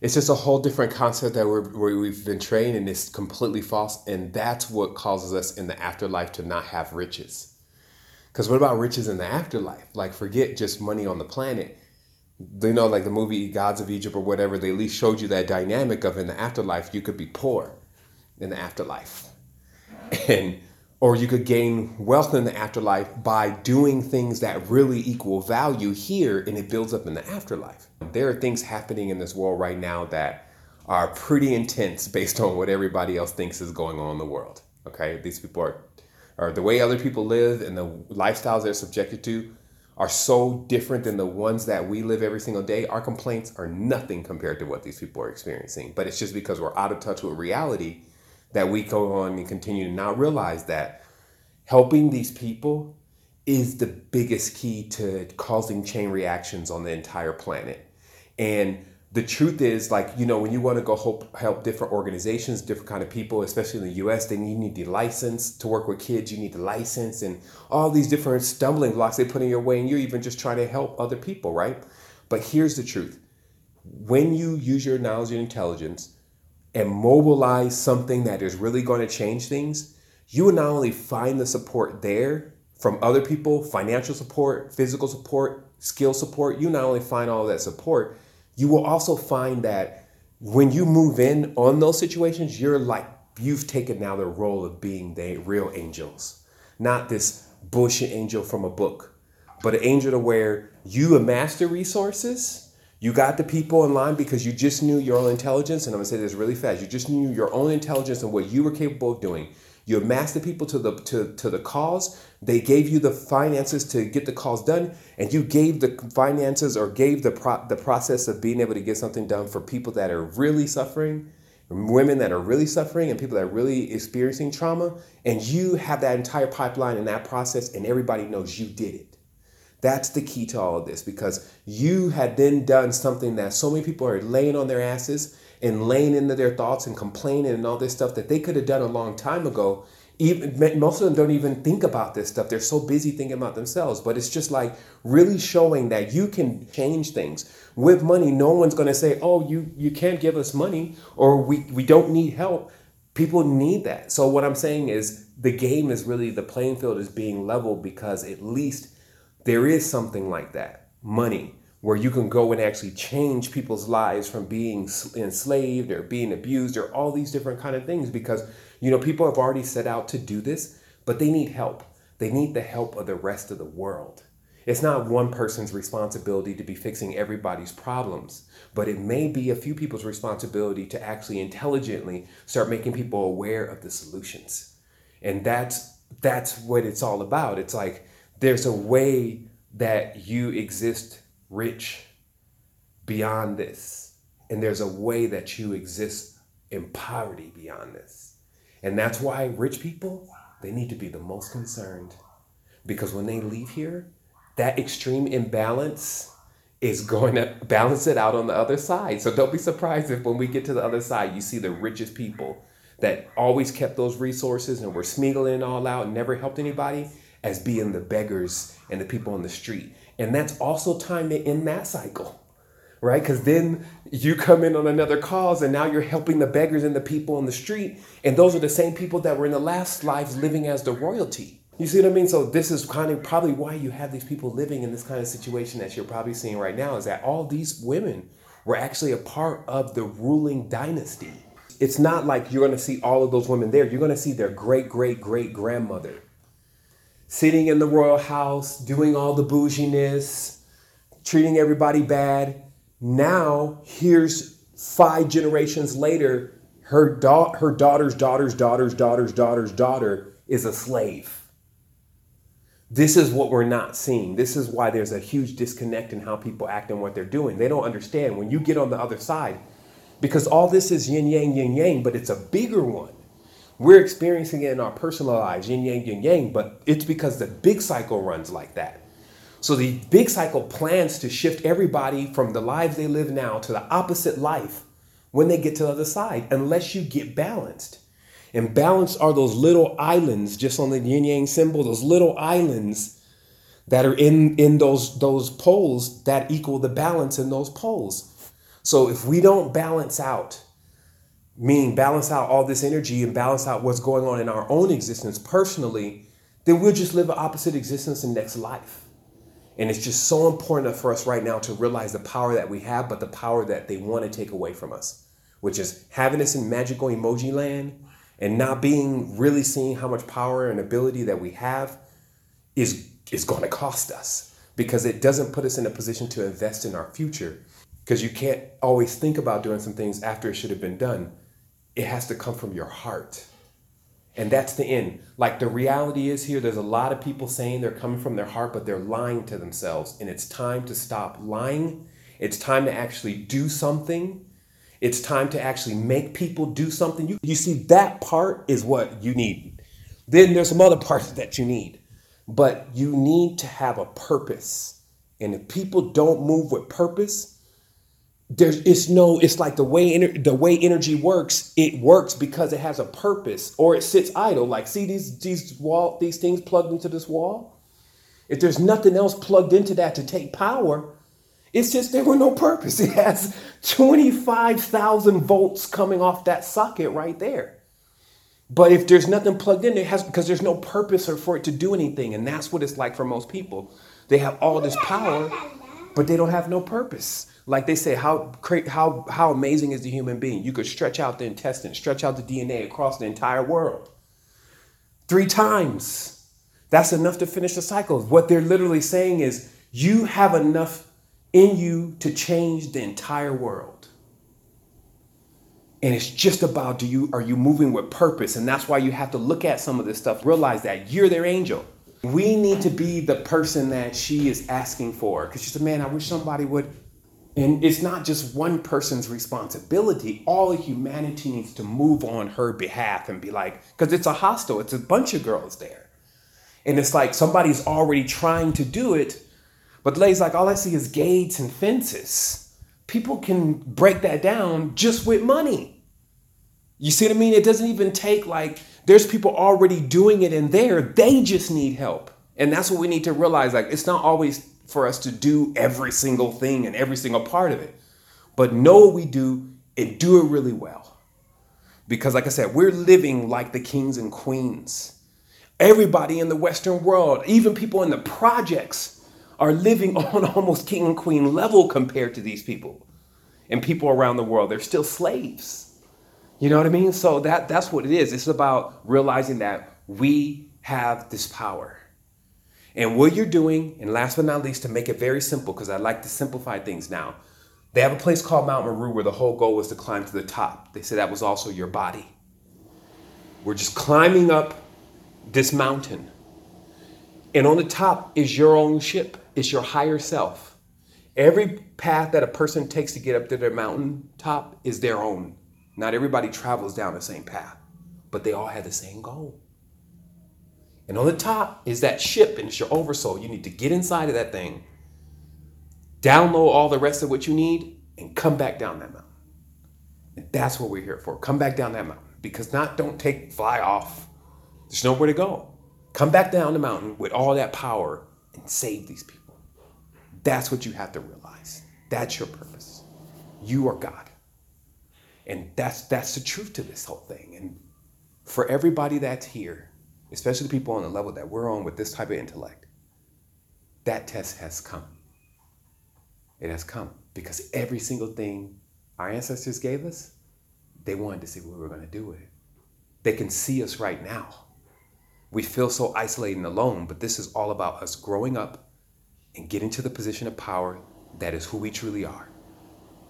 it's just a whole different concept that we're, we've been trained and it's completely false. And that's what causes us in the afterlife to not have riches. Because what about riches in the afterlife? Like, forget just money on the planet. You know, like the movie Gods of Egypt or whatever, they at least showed you that dynamic of in the afterlife, you could be poor in the afterlife. And or you could gain wealth in the afterlife by doing things that really equal value here and it builds up in the afterlife. There are things happening in this world right now that are pretty intense based on what everybody else thinks is going on in the world. Okay, these people are, or the way other people live and the lifestyles they're subjected to are so different than the ones that we live every single day. Our complaints are nothing compared to what these people are experiencing. But it's just because we're out of touch with reality that we go on and continue to not realize that helping these people is the biggest key to causing chain reactions on the entire planet. And the truth is like you know when you want to go help help different organizations different kind of people especially in the us then you need the license to work with kids you need the license and all these different stumbling blocks they put in your way and you're even just trying to help other people right but here's the truth when you use your knowledge and intelligence and mobilize something that is really going to change things, you will not only find the support there from other people, financial support, physical support, skill support, you not only find all that support, you will also find that when you move in on those situations, you're like, you've taken now the role of being the real angels, not this bullshit angel from a book, but an angel to where you amass the resources you got the people in line because you just knew your own intelligence, and I'm gonna say this really fast. You just knew your own intelligence and what you were capable of doing. You amassed the people to the to, to the cause. They gave you the finances to get the cause done, and you gave the finances or gave the pro, the process of being able to get something done for people that are really suffering, women that are really suffering, and people that are really experiencing trauma. And you have that entire pipeline and that process, and everybody knows you did it. That's the key to all of this because you had then done something that so many people are laying on their asses and laying into their thoughts and complaining and all this stuff that they could have done a long time ago. Even most of them don't even think about this stuff. They're so busy thinking about themselves. But it's just like really showing that you can change things with money. No one's going to say, "Oh, you you can't give us money," or "We we don't need help." People need that. So what I'm saying is the game is really the playing field is being leveled because at least there is something like that. Money where you can go and actually change people's lives from being enslaved or being abused or all these different kind of things because you know people have already set out to do this but they need help. They need the help of the rest of the world. It's not one person's responsibility to be fixing everybody's problems but it may be a few people's responsibility to actually intelligently start making people aware of the solutions. And that's that's what it's all about. It's like there's a way that you exist rich beyond this. And there's a way that you exist in poverty beyond this. And that's why rich people, they need to be the most concerned. Because when they leave here, that extreme imbalance is going to balance it out on the other side. So don't be surprised if when we get to the other side, you see the richest people that always kept those resources and were smuggling all out and never helped anybody as being the beggars and the people on the street. And that's also time to end that cycle, right? Because then you come in on another cause and now you're helping the beggars and the people on the street. And those are the same people that were in the last lives living as the royalty. You see what I mean? So this is kind of probably why you have these people living in this kind of situation that you're probably seeing right now is that all these women were actually a part of the ruling dynasty. It's not like you're going to see all of those women there. You're going to see their great great great grandmother sitting in the royal house, doing all the bouginess, treating everybody bad. Now, here's five generations later, her, da- her daughter's daughter's daughter's daughter's daughter's daughter is a slave. This is what we're not seeing. This is why there's a huge disconnect in how people act and what they're doing. They don't understand when you get on the other side, because all this is yin yang, yin yang, but it's a bigger one. We're experiencing it in our personal lives, yin yang, yin yang, but it's because the big cycle runs like that. So the big cycle plans to shift everybody from the lives they live now to the opposite life when they get to the other side, unless you get balanced. And balanced are those little islands just on the yin yang symbol, those little islands that are in, in those, those poles that equal the balance in those poles. So if we don't balance out, meaning balance out all this energy and balance out what's going on in our own existence personally, then we'll just live an opposite existence in next life. And it's just so important for us right now to realize the power that we have, but the power that they want to take away from us, which is having us in magical emoji land and not being really seeing how much power and ability that we have is is going to cost us because it doesn't put us in a position to invest in our future because you can't always think about doing some things after it should have been done it has to come from your heart and that's the end like the reality is here there's a lot of people saying they're coming from their heart but they're lying to themselves and it's time to stop lying it's time to actually do something it's time to actually make people do something. You, you see, that part is what you need. Then there's some other parts that you need. But you need to have a purpose. And if people don't move with purpose, there's it's no it's like the way ener- the way energy works it works because it has a purpose or it sits idle like see these these wall these things plugged into this wall if there's nothing else plugged into that to take power it's just there were no purpose. It has 25,000 volts coming off that socket right there. But if there's nothing plugged in, it has because there's no purpose or for it to do anything. And that's what it's like for most people. They have all this power, but they don't have no purpose. Like they say, how how how amazing is the human being? You could stretch out the intestine, stretch out the DNA across the entire world. Three times. That's enough to finish the cycle. What they're literally saying is you have enough in you to change the entire world. And it's just about do you are you moving with purpose? And that's why you have to look at some of this stuff, realize that you're their angel. We need to be the person that she is asking for. Because she said, Man, I wish somebody would. And it's not just one person's responsibility. All humanity needs to move on her behalf and be like, because it's a hostel, it's a bunch of girls there. And it's like somebody's already trying to do it, but Lay's like, all I see is gates and fences. People can break that down just with money. You see what I mean? It doesn't even take like, there's people already doing it in there. They just need help. And that's what we need to realize. Like, it's not always for us to do every single thing and every single part of it, but know what we do and do it really well. Because, like I said, we're living like the kings and queens. Everybody in the Western world, even people in the projects, are living on almost king and queen level compared to these people and people around the world. They're still slaves. You know what I mean? So that that's what it is. It's about realizing that we have this power. And what you're doing, and last but not least, to make it very simple, because I like to simplify things now, they have a place called Mount Meru where the whole goal was to climb to the top. They say that was also your body. We're just climbing up this mountain. And on the top is your own ship. It's your higher self. Every path that a person takes to get up to their mountain top is their own. Not everybody travels down the same path, but they all have the same goal. And on the top is that ship, and it's your oversoul. You need to get inside of that thing, download all the rest of what you need, and come back down that mountain. And that's what we're here for. Come back down that mountain. Because not don't take fly off. There's nowhere to go. Come back down the mountain with all that power and save these people. That's what you have to realize. That's your purpose. You are God. And that's that's the truth to this whole thing. And for everybody that's here, especially the people on the level that we're on with this type of intellect, that test has come. It has come because every single thing our ancestors gave us, they wanted to see what we were going to do with it. They can see us right now. We feel so isolated and alone, but this is all about us growing up and getting to the position of power that is who we truly are.